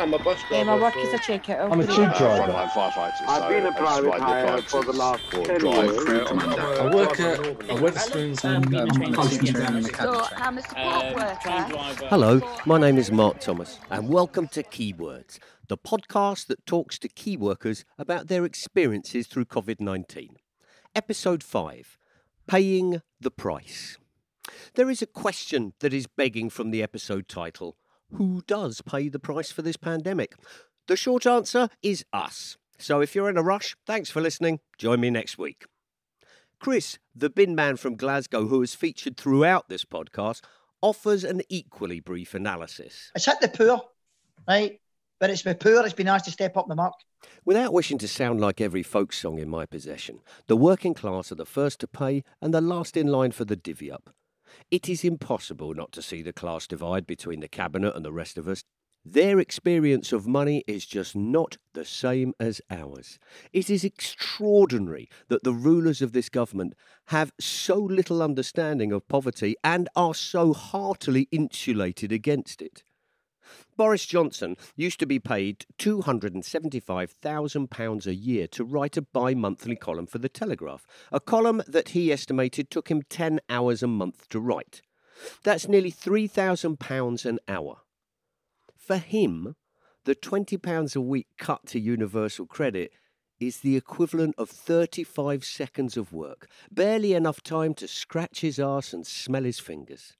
I'm a bus driver. Yeah, my work is a checkout. I'm a tube uh, driver. frontline firefighter. I've so been a just private ride hire for the last or 10 drive years. crew I'm commander. a- I work at a Wetherspoons Um, and in um, between Culture and and mechanic. I'm a support worker. Hello, my name is Mark Thomas, and welcome to Keywords, the podcast that talks to key workers about their experiences through COVID 19. Episode 5 Paying the Price. There is a question that is begging from the episode title Who does pay the price for this pandemic? The short answer is us. So if you're in a rush, thanks for listening. Join me next week. Chris, the bin man from Glasgow, who is featured throughout this podcast, offers an equally brief analysis. It's hit the poor, right? But it's the poor, it's been nice to step up the mark. Without wishing to sound like every folk song in my possession, the working class are the first to pay and the last in line for the divvy up. It is impossible not to see the class divide between the cabinet and the rest of us. Their experience of money is just not the same as ours. It is extraordinary that the rulers of this government have so little understanding of poverty and are so heartily insulated against it. Boris Johnson used to be paid £275,000 a year to write a bi monthly column for The Telegraph, a column that he estimated took him 10 hours a month to write. That's nearly £3,000 an hour. For him, the £20 a week cut to universal credit is the equivalent of 35 seconds of work, barely enough time to scratch his arse and smell his fingers.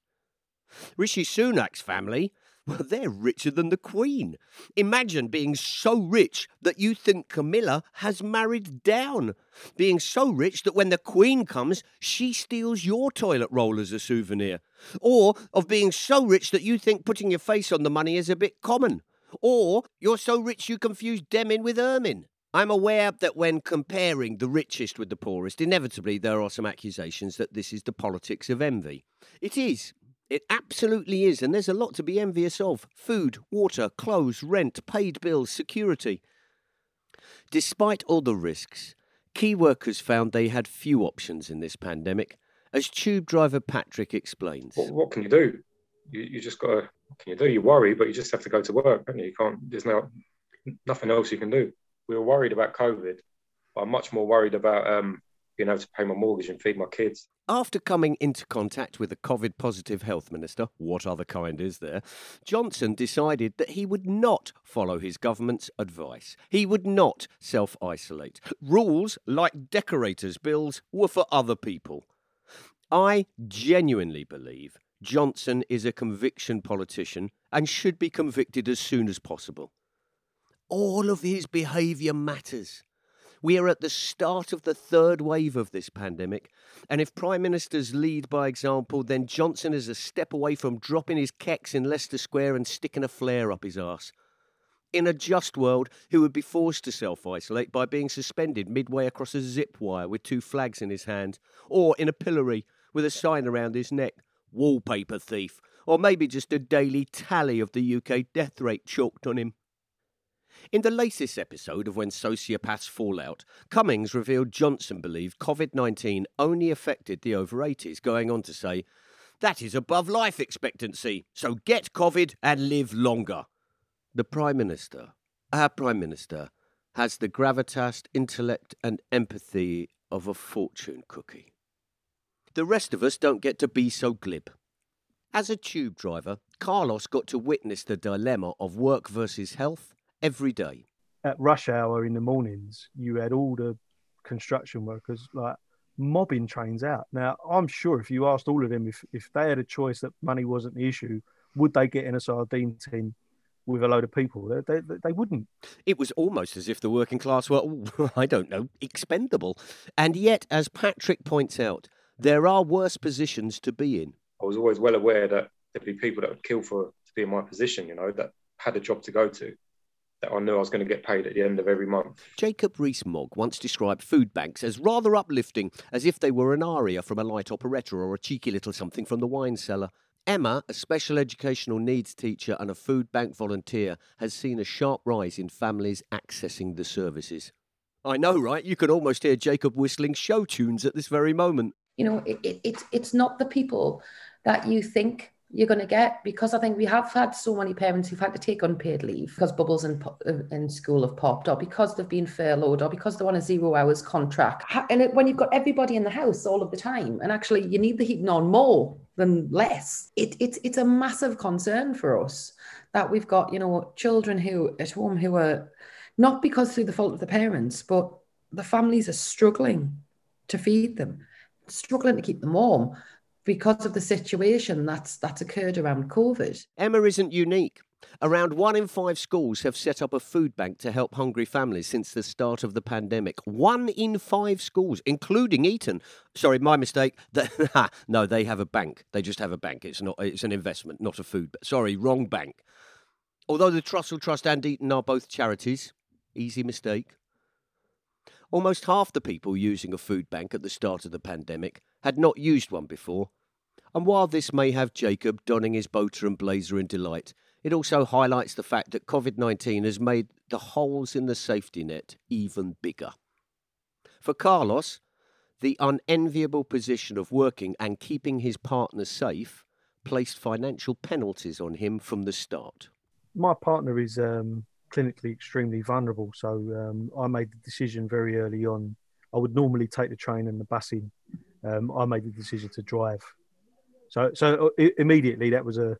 Rishi Sunak's family, well, they're richer than the Queen. Imagine being so rich that you think Camilla has married down. Being so rich that when the Queen comes, she steals your toilet roll as a souvenir. Or of being so rich that you think putting your face on the money is a bit common. Or you're so rich you confuse Demin with Ermine. I'm aware that when comparing the richest with the poorest, inevitably there are some accusations that this is the politics of envy. It is. It absolutely is, and there's a lot to be envious of food, water, clothes, rent, paid bills, security. Despite all the risks, key workers found they had few options in this pandemic, as tube driver Patrick explains. what, what can you do? You, you just got to, what can you do? You worry, but you just have to go to work, don't you? You can't, there's no, nothing else you can do. We were worried about COVID, but I'm much more worried about um, being able to pay my mortgage and feed my kids. After coming into contact with a COVID positive health minister, what other kind is there, Johnson decided that he would not follow his government's advice. He would not self isolate. Rules, like decorators' bills, were for other people. I genuinely believe Johnson is a conviction politician and should be convicted as soon as possible. All of his behaviour matters. We are at the start of the third wave of this pandemic, and if Prime Ministers lead by example, then Johnson is a step away from dropping his keks in Leicester Square and sticking a flare up his arse. In a just world, he would be forced to self isolate by being suspended midway across a zip wire with two flags in his hand, or in a pillory with a sign around his neck wallpaper thief, or maybe just a daily tally of the UK death rate chalked on him. In the latest episode of When Sociopaths Fall Out, Cummings revealed Johnson believed COVID 19 only affected the over 80s, going on to say, That is above life expectancy, so get COVID and live longer. The Prime Minister, our Prime Minister, has the gravitas, intellect, and empathy of a fortune cookie. The rest of us don't get to be so glib. As a tube driver, Carlos got to witness the dilemma of work versus health every day. at rush hour in the mornings, you had all the construction workers like mobbing trains out. Now, I'm sure if you asked all of them if, if they had a choice that money wasn't the issue, would they get in a sardine tin with a load of people? They, they, they wouldn't. It was almost as if the working class were, I don't know, expendable. And yet, as Patrick points out, there are worse positions to be in. I was always well aware that there'd be people that would kill for to be in my position, you know, that had a job to go to, that I knew I was going to get paid at the end of every month. Jacob Rees-Mogg once described food banks as rather uplifting, as if they were an aria from a light operetta or a cheeky little something from the wine cellar. Emma, a special educational needs teacher and a food bank volunteer, has seen a sharp rise in families accessing the services. I know, right? You can almost hear Jacob whistling show tunes at this very moment. You know, it, it, it's it's not the people that you think you're going to get because I think we have had so many parents who've had to take unpaid leave because bubbles in, in school have popped or because they've been furloughed or because they're on a zero hours contract. And it, when you've got everybody in the house all of the time and actually you need the heating on more than less, it, it, it's a massive concern for us that we've got, you know, children who at home who are not because through the fault of the parents, but the families are struggling to feed them, struggling to keep them warm because of the situation that's that's occurred around COVID. Emma isn't unique. Around one in five schools have set up a food bank to help hungry families since the start of the pandemic. One in five schools, including Eton. Sorry, my mistake. no, they have a bank. They just have a bank. It's not. It's an investment, not a food. Bank. Sorry, wrong bank. Although the Trussell Trust and Eton are both charities, easy mistake. Almost half the people using a food bank at the start of the pandemic had not used one before. And while this may have Jacob donning his boater and blazer in delight, it also highlights the fact that COVID 19 has made the holes in the safety net even bigger. For Carlos, the unenviable position of working and keeping his partner safe placed financial penalties on him from the start. My partner is um, clinically extremely vulnerable, so um, I made the decision very early on. I would normally take the train and the bus in um, I made the decision to drive. So, so uh, immediately that was a,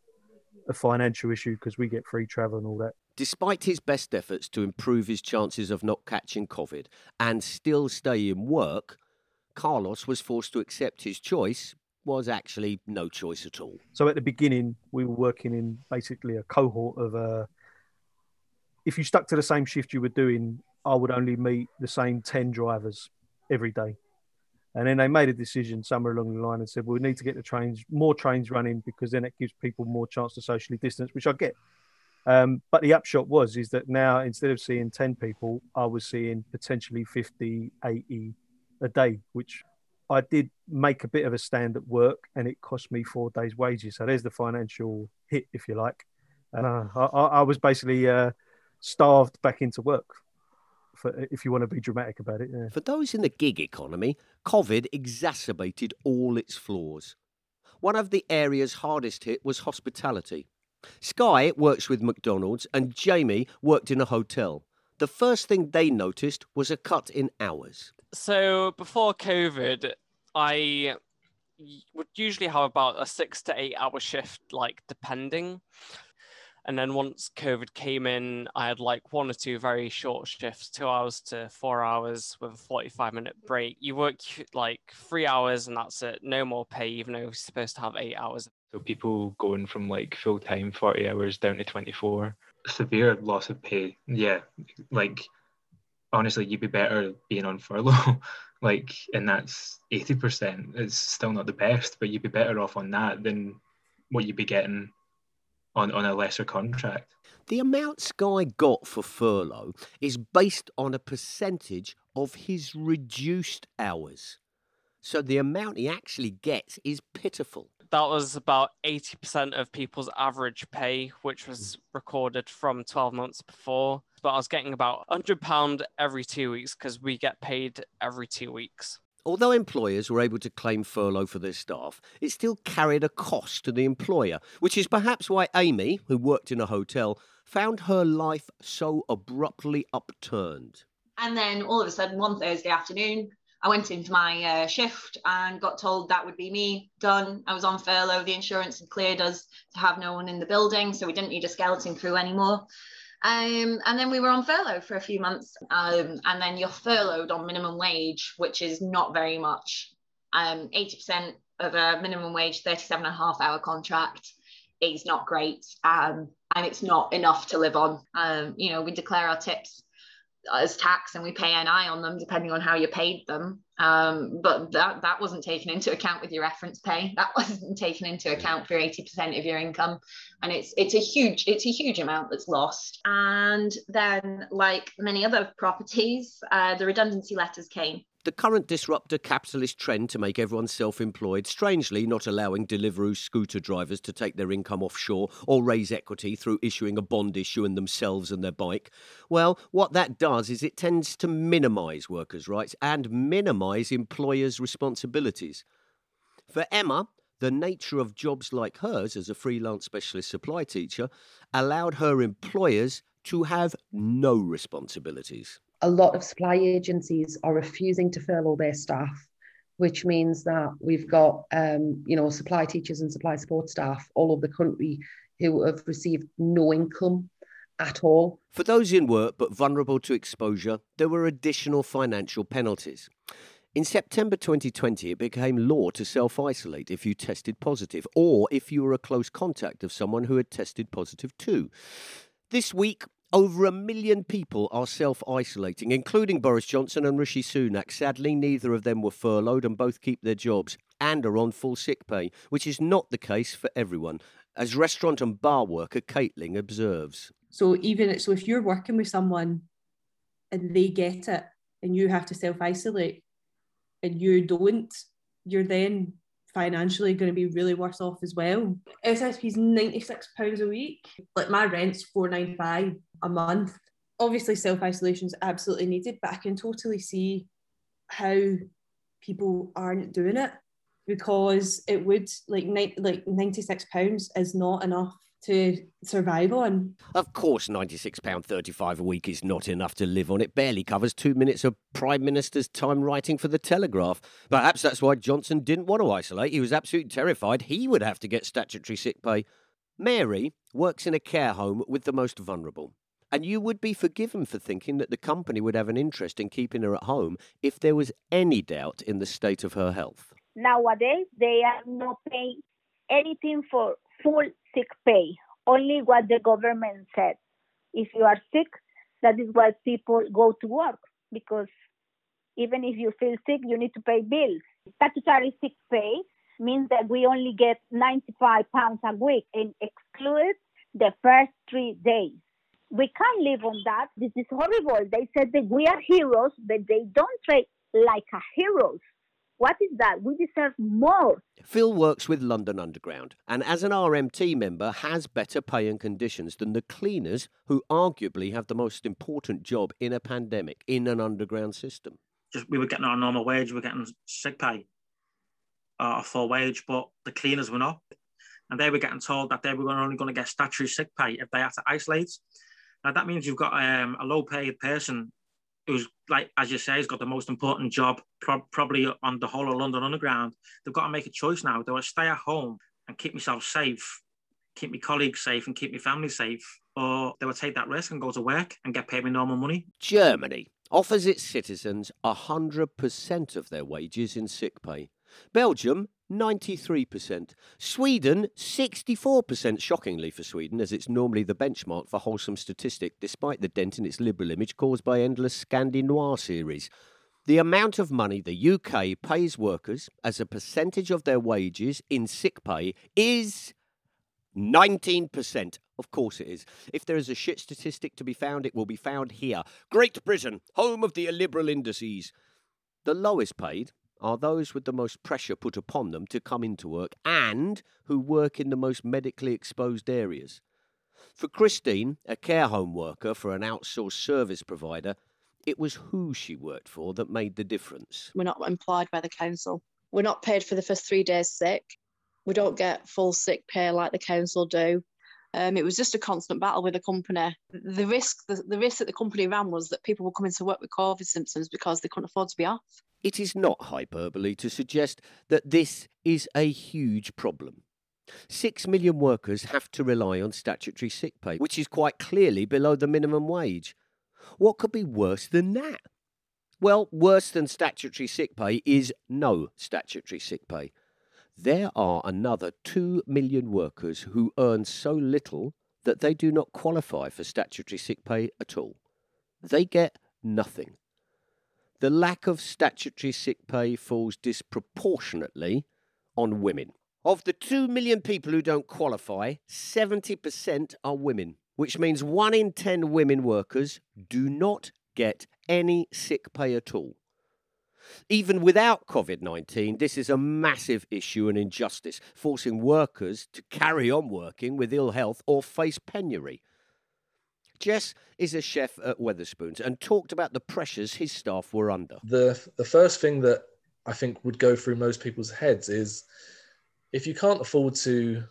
a financial issue because we get free travel and all that. Despite his best efforts to improve his chances of not catching COVID and still stay in work, Carlos was forced to accept his choice was actually no choice at all. So at the beginning, we were working in basically a cohort of. Uh, if you stuck to the same shift you were doing, I would only meet the same ten drivers every day. And then they made a decision somewhere along the line and said, well, we need to get the trains, more trains running because then it gives people more chance to socially distance, which I get. Um, but the upshot was is that now instead of seeing 10 people, I was seeing potentially 50, 80 a day, which I did make a bit of a stand at work and it cost me four days' wages. So there's the financial hit, if you like. And uh, I, I, was basically uh, starved back into work for, uh, if you want to be dramatic about it. Yeah. For those in the gig economy, COVID exacerbated all its flaws. One of the areas hardest hit was hospitality. Sky works with McDonald's and Jamie worked in a hotel. The first thing they noticed was a cut in hours. So before COVID, I would usually have about a six to eight hour shift, like depending. And then once COVID came in, I had like one or two very short shifts, two hours to four hours with a 45 minute break. You work like three hours and that's it, no more pay, even though you're supposed to have eight hours. So people going from like full time 40 hours down to 24. Severe loss of pay. Yeah. Like, honestly, you'd be better being on furlough. like, and that's 80%. It's still not the best, but you'd be better off on that than what you'd be getting on, on a lesser contract. The amount Sky got for furlough is based on a percentage of his reduced hours. So the amount he actually gets is pitiful. That was about 80% of people's average pay, which was recorded from 12 months before. But I was getting about £100 every two weeks because we get paid every two weeks. Although employers were able to claim furlough for their staff, it still carried a cost to the employer, which is perhaps why Amy, who worked in a hotel, found her life so abruptly upturned. And then all of a sudden, one Thursday afternoon, I went into my uh, shift and got told that would be me done. I was on furlough. The insurance had cleared us to have no one in the building, so we didn't need a skeleton crew anymore. Um, and then we were on furlough for a few months. Um, and then you're furloughed on minimum wage, which is not very much. Um, 80% of a minimum wage, 37 and a half hour contract is not great. Um, and it's not enough to live on. Um, you know, we declare our tips as tax and we pay NI on them depending on how you paid them. Um, but that, that wasn't taken into account with your reference pay. That wasn't taken into account for 80% of your income. And it's it's a huge, it's a huge amount that's lost. And then like many other properties, uh, the redundancy letters came the current disruptor capitalist trend to make everyone self employed, strangely not allowing Deliveroo scooter drivers to take their income offshore or raise equity through issuing a bond issue and themselves and their bike, well, what that does is it tends to minimise workers' rights and minimise employers' responsibilities. For Emma, the nature of jobs like hers as a freelance specialist supply teacher allowed her employers to have no responsibilities. A lot of supply agencies are refusing to furlough their staff, which means that we've got, um, you know, supply teachers and supply support staff all over the country who have received no income at all. For those in work but vulnerable to exposure, there were additional financial penalties. In September 2020, it became law to self isolate if you tested positive or if you were a close contact of someone who had tested positive too. This week, over a million people are self isolating, including Boris Johnson and Rishi Sunak. Sadly, neither of them were furloughed and both keep their jobs and are on full sick pay, which is not the case for everyone, as restaurant and bar worker Caitlin observes. So even so, if you're working with someone and they get it, and you have to self isolate, and you don't, you're then financially going to be really worse off as well. SSP's ninety six pounds a week. Like my rent's four nine five a month. Obviously, self isolation is absolutely needed, but I can totally see how people aren't doing it because it would like ni- like ninety six pounds is not enough to survive on. Of course, £96.35 a week is not enough to live on. It barely covers two minutes of Prime Minister's time writing for The Telegraph. Perhaps that's why Johnson didn't want to isolate. He was absolutely terrified he would have to get statutory sick pay. Mary works in a care home with the most vulnerable. And you would be forgiven for thinking that the company would have an interest in keeping her at home if there was any doubt in the state of her health. Nowadays, they are not paying anything for full sick pay, only what the government said. If you are sick, that is why people go to work because even if you feel sick, you need to pay bills. Statutory sick pay means that we only get 95 pounds a week and excludes the first three days. We can't live on that. This is horrible. They said that we are heroes, but they don't treat like a heroes. What is that? We deserve more. Phil works with London Underground and, as an RMT member, has better pay and conditions than the cleaners who arguably have the most important job in a pandemic in an underground system. Just we were getting our normal wage, we were getting sick pay, uh, full wage, but the cleaners were not. And they were getting told that they were only going to get statutory sick pay if they had to isolate. Now that means you've got um, a low paid person who's like as you say has got the most important job pro- probably on the whole of London Underground. They've got to make a choice now. Do I stay at home and keep myself safe, keep my colleagues safe, and keep my family safe, or do I take that risk and go to work and get paid my normal money? Germany offers its citizens 100% of their wages in sick pay. Belgium 93%. Sweden, 64%, shockingly for Sweden, as it's normally the benchmark for wholesome statistic, despite the dent in its liberal image caused by endless Scandi Noir series. The amount of money the UK pays workers as a percentage of their wages in sick pay is 19%. Of course it is. If there is a shit statistic to be found, it will be found here. Great Britain, home of the illiberal indices. The lowest paid are those with the most pressure put upon them to come into work and who work in the most medically exposed areas. For Christine, a care home worker for an outsourced service provider, it was who she worked for that made the difference. We're not employed by the council. We're not paid for the first three days sick. We don't get full sick pay like the council do. Um, it was just a constant battle with the company. The risk, the, the risk that the company ran was that people were coming to work with COVID symptoms because they couldn't afford to be off. It is not hyperbole to suggest that this is a huge problem. Six million workers have to rely on statutory sick pay, which is quite clearly below the minimum wage. What could be worse than that? Well, worse than statutory sick pay is no statutory sick pay. There are another 2 million workers who earn so little that they do not qualify for statutory sick pay at all. They get nothing. The lack of statutory sick pay falls disproportionately on women. Of the 2 million people who don't qualify, 70% are women, which means 1 in 10 women workers do not get any sick pay at all. Even without COVID 19, this is a massive issue and injustice, forcing workers to carry on working with ill health or face penury. Jess is a chef at Wetherspoons and talked about the pressures his staff were under. The, the first thing that I think would go through most people's heads is if you can't afford to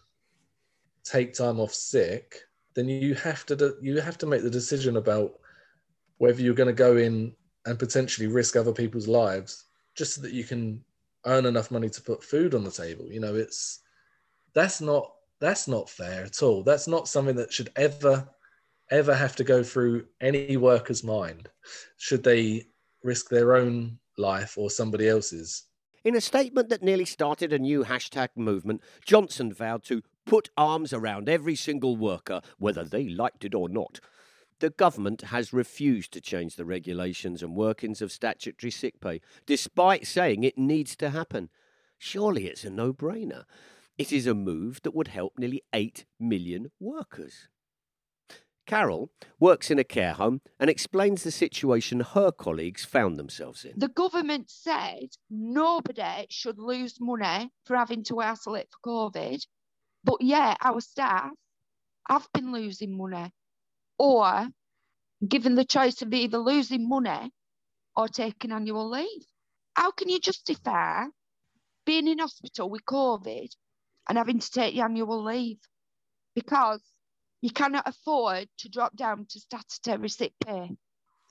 take time off sick, then you have to you have to make the decision about whether you're going to go in and potentially risk other people's lives just so that you can earn enough money to put food on the table. You know, it's that's not that's not fair at all. That's not something that should ever ever have to go through any worker's mind should they risk their own life or somebody else's. In a statement that nearly started a new hashtag movement, Johnson vowed to put arms around every single worker, whether they liked it or not. The government has refused to change the regulations and workings of statutory sick pay, despite saying it needs to happen. Surely it's a no brainer. It is a move that would help nearly 8 million workers. Carol works in a care home and explains the situation her colleagues found themselves in. The government said nobody should lose money for having to isolate for COVID, but yeah, our staff have been losing money or given the choice of either losing money or taking annual leave. How can you justify being in hospital with COVID and having to take annual leave? Because you cannot afford to drop down to statutory sick pay.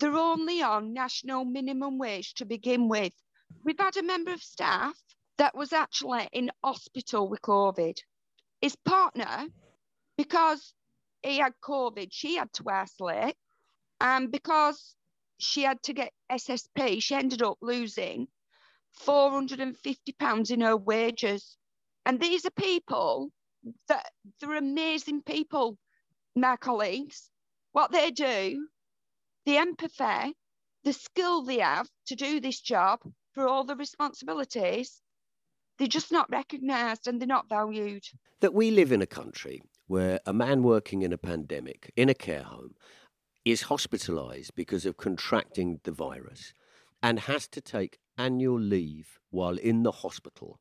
They're only on national minimum wage to begin with. We've had a member of staff that was actually in hospital with COVID. His partner, because he had COVID, she had to isolate. And because she had to get SSP, she ended up losing £450 in her wages. And these are people that they're amazing people my colleagues, what they do, the empathy, the skill they have to do this job for all the responsibilities, they're just not recognised and they're not valued. That we live in a country where a man working in a pandemic in a care home is hospitalised because of contracting the virus and has to take annual leave while in the hospital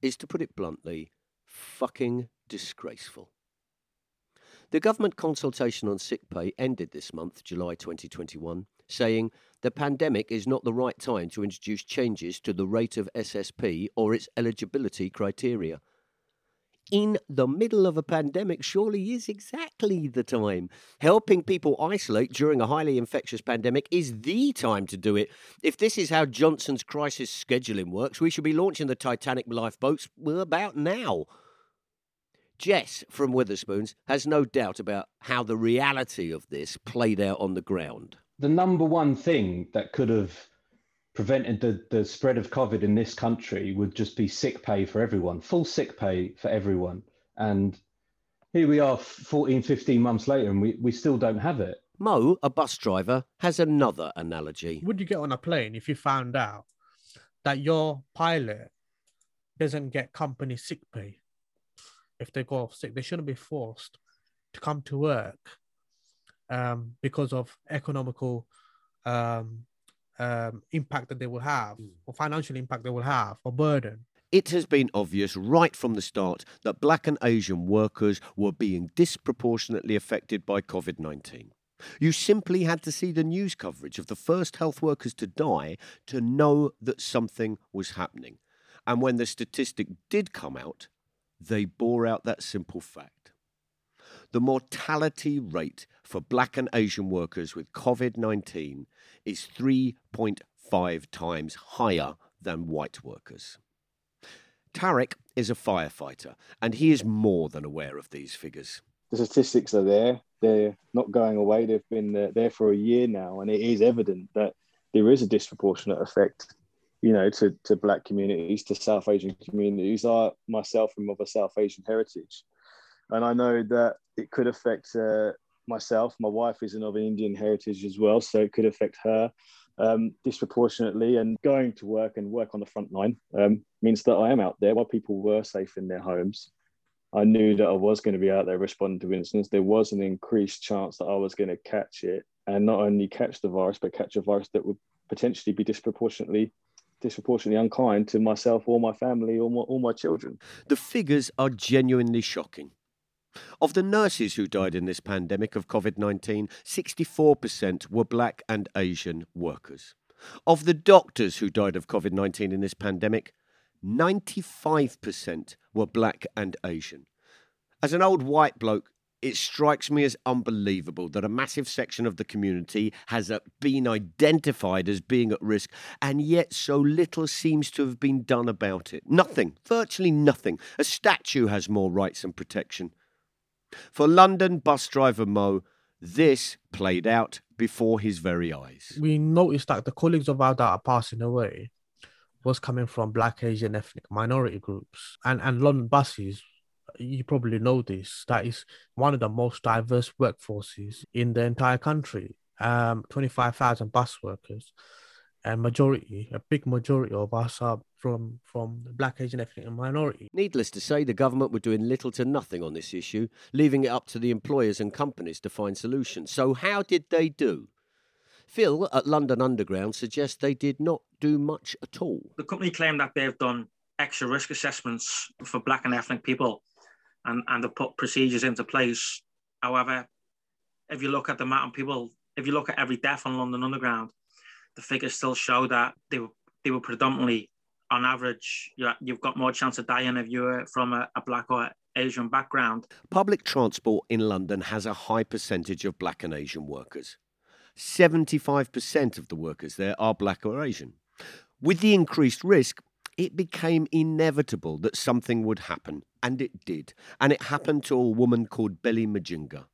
is, to put it bluntly, fucking disgraceful. The government consultation on sick pay ended this month, July 2021, saying the pandemic is not the right time to introduce changes to the rate of SSP or its eligibility criteria. In the middle of a pandemic surely is exactly the time. Helping people isolate during a highly infectious pandemic is the time to do it. If this is how Johnson's crisis scheduling works, we should be launching the Titanic lifeboats about now. Jess from Wetherspoons has no doubt about how the reality of this played out on the ground. The number one thing that could have prevented the, the spread of COVID in this country would just be sick pay for everyone, full sick pay for everyone. And here we are 14, 15 months later, and we, we still don't have it. Mo, a bus driver, has another analogy. Would you get on a plane if you found out that your pilot doesn't get company sick pay? If they go off sick, they shouldn't be forced to come to work um, because of economical um, um, impact that they will have Hmm. or financial impact they will have or burden. It has been obvious right from the start that black and Asian workers were being disproportionately affected by COVID 19. You simply had to see the news coverage of the first health workers to die to know that something was happening. And when the statistic did come out, they bore out that simple fact. The mortality rate for black and Asian workers with COVID 19 is 3.5 times higher than white workers. Tarek is a firefighter, and he is more than aware of these figures. the statistics are there. They're not going away. They've been uh, there for a year now, and it is evident that there is a disproportionate effect, you know, to, to Black communities, to South Asian communities. I myself am of a South Asian heritage, and I know that it could affect uh, myself. My wife is of an Indian heritage as well, so it could affect her um, disproportionately. And going to work and work on the front line um, means that I am out there while people were safe in their homes. I knew that I was going to be out there responding to incidents. There was an increased chance that I was going to catch it and not only catch the virus, but catch a virus that would potentially be disproportionately disproportionately unkind to myself or my family or my, my children. The figures are genuinely shocking. Of the nurses who died in this pandemic of COVID 19, 64% were black and Asian workers. Of the doctors who died of COVID 19 in this pandemic, 95% were black and Asian. As an old white bloke, it strikes me as unbelievable that a massive section of the community has uh, been identified as being at risk, and yet so little seems to have been done about it. Nothing, virtually nothing. A statue has more rights and protection. For London bus driver Mo, this played out before his very eyes. We noticed that the colleagues of ours that are passing away was coming from black, Asian, ethnic minority groups. And and London buses you probably know this, that is one of the most diverse workforces in the entire country. Um, 25,000 bus workers, and majority, a big majority of us are from from the black, Asian, ethnic, and minority. Needless to say, the government were doing little to nothing on this issue, leaving it up to the employers and companies to find solutions. So, how did they do? Phil at London Underground suggests they did not do much at all. The company claimed that they've done extra risk assessments for black and ethnic people and, and they put procedures into place. However, if you look at the amount of people, if you look at every death on London Underground, the figures still show that they were they were predominantly, on average, you, you've got more chance of dying if you're from a, a black or Asian background. Public transport in London has a high percentage of black and Asian workers. 75% of the workers there are black or Asian. With the increased risk, it became inevitable that something would happen, and it did. And it happened to a woman called Belly Mujinga.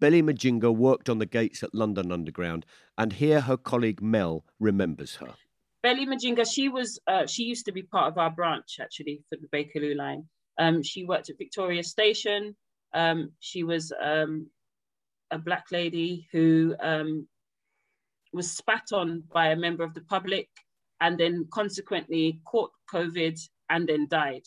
Belly Mujinga worked on the gates at London Underground, and here her colleague Mel remembers her. Belly Mujinga, she was uh, she used to be part of our branch actually for the Bakerloo line. Um, she worked at Victoria Station. Um, she was um, a black lady who um, was spat on by a member of the public and then consequently caught COVID and then died.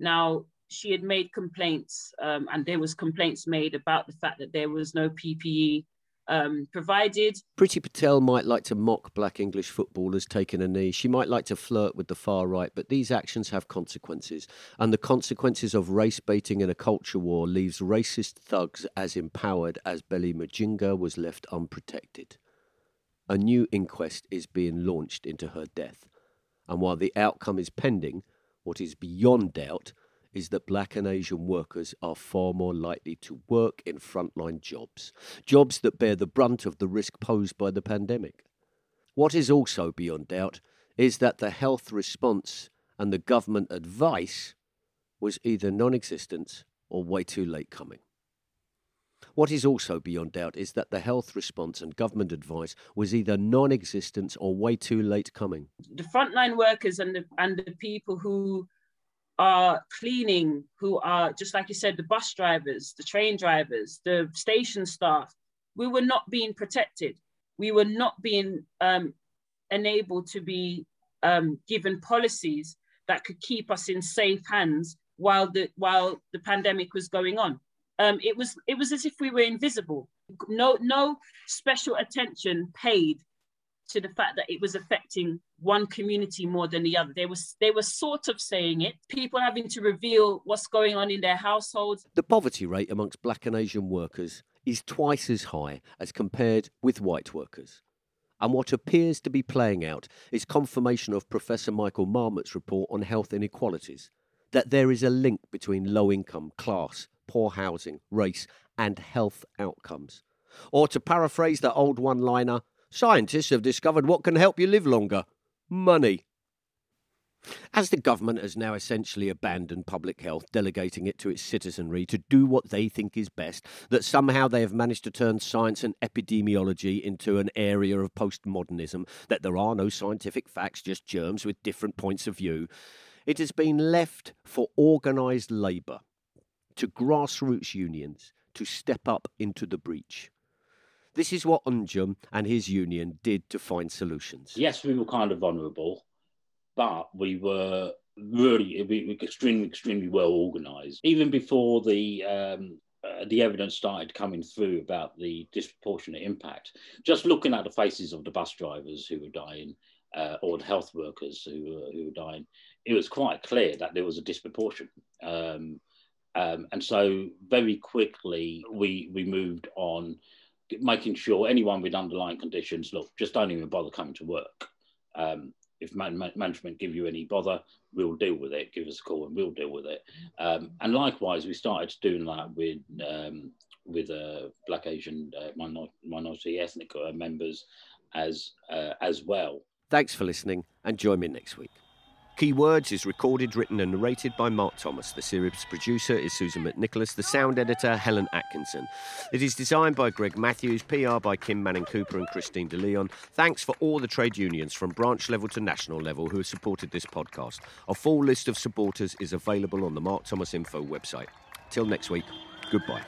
Now, she had made complaints, um, and there was complaints made about the fact that there was no PPE um, provided. Priti Patel might like to mock black English footballers taking a knee. She might like to flirt with the far right, but these actions have consequences. And the consequences of race baiting in a culture war leaves racist thugs as empowered as Belly Mujinga was left unprotected a new inquest is being launched into her death. And while the outcome is pending, what is beyond doubt is that black and Asian workers are far more likely to work in frontline jobs, jobs that bear the brunt of the risk posed by the pandemic. What is also beyond doubt is that the health response and the government advice was either non existent or way too late coming. What is also beyond doubt is that the health response and government advice was either non existent or way too late coming. The frontline workers and the, and the people who are cleaning, who are, just like you said, the bus drivers, the train drivers, the station staff, we were not being protected. We were not being um, enabled to be um, given policies that could keep us in safe hands while the while the pandemic was going on um, it was it was as if we were invisible. No no special attention paid to the fact that it was affecting one community more than the other. They was they were sort of saying it. People having to reveal what's going on in their households. The poverty rate amongst black and Asian workers is twice as high as compared with white workers. And what appears to be playing out is confirmation of Professor Michael Marmot's report on health inequalities that there is a link between low income, class, poor housing, race, and health outcomes. Or to paraphrase the old one liner, scientists have discovered what can help you live longer money. As the government has now essentially abandoned public health, delegating it to its citizenry to do what they think is best, that somehow they have managed to turn science and epidemiology into an area of postmodernism, that there are no scientific facts, just germs with different points of view, it has been left for organised labour to grassroots unions to step up into the breach. This is what Anjem and his union did to find solutions. Yes, we were kind of vulnerable, but we were really we were extremely, extremely well organised. Even before the um, uh, the evidence started coming through about the disproportionate impact, just looking at the faces of the bus drivers who were dying uh, or the health workers who were, who were dying, it was quite clear that there was a disproportion. Um, um, and so very quickly we we moved on, making sure anyone with underlying conditions, look, just don't even bother coming to work. Um, if man- man- management give you any bother, we'll deal with it. Give us a call and we'll deal with it. Um, and likewise, we started doing that with um, with uh, Black Asian uh, minor- minority ethnic uh, members as uh, as well. Thanks for listening and join me next week. Keywords is recorded, written, and narrated by Mark Thomas. The series producer is Susan McNicholas. The sound editor, Helen Atkinson. It is designed by Greg Matthews, PR by Kim Manning Cooper and Christine DeLeon. Thanks for all the trade unions from branch level to national level who have supported this podcast. A full list of supporters is available on the Mark Thomas Info website. Till next week, goodbye.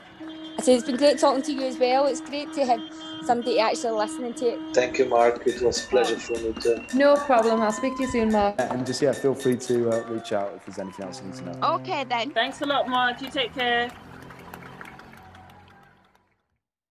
I said it's been great talking to you as well. It's great to have somebody actually listening to it. Thank you, Mark. It was a pleasure for me to. No problem. I'll speak to you soon, Mark. And just yeah, feel free to uh, reach out if there's anything else you need to know. Okay then. Thanks a lot, Mark. You take care.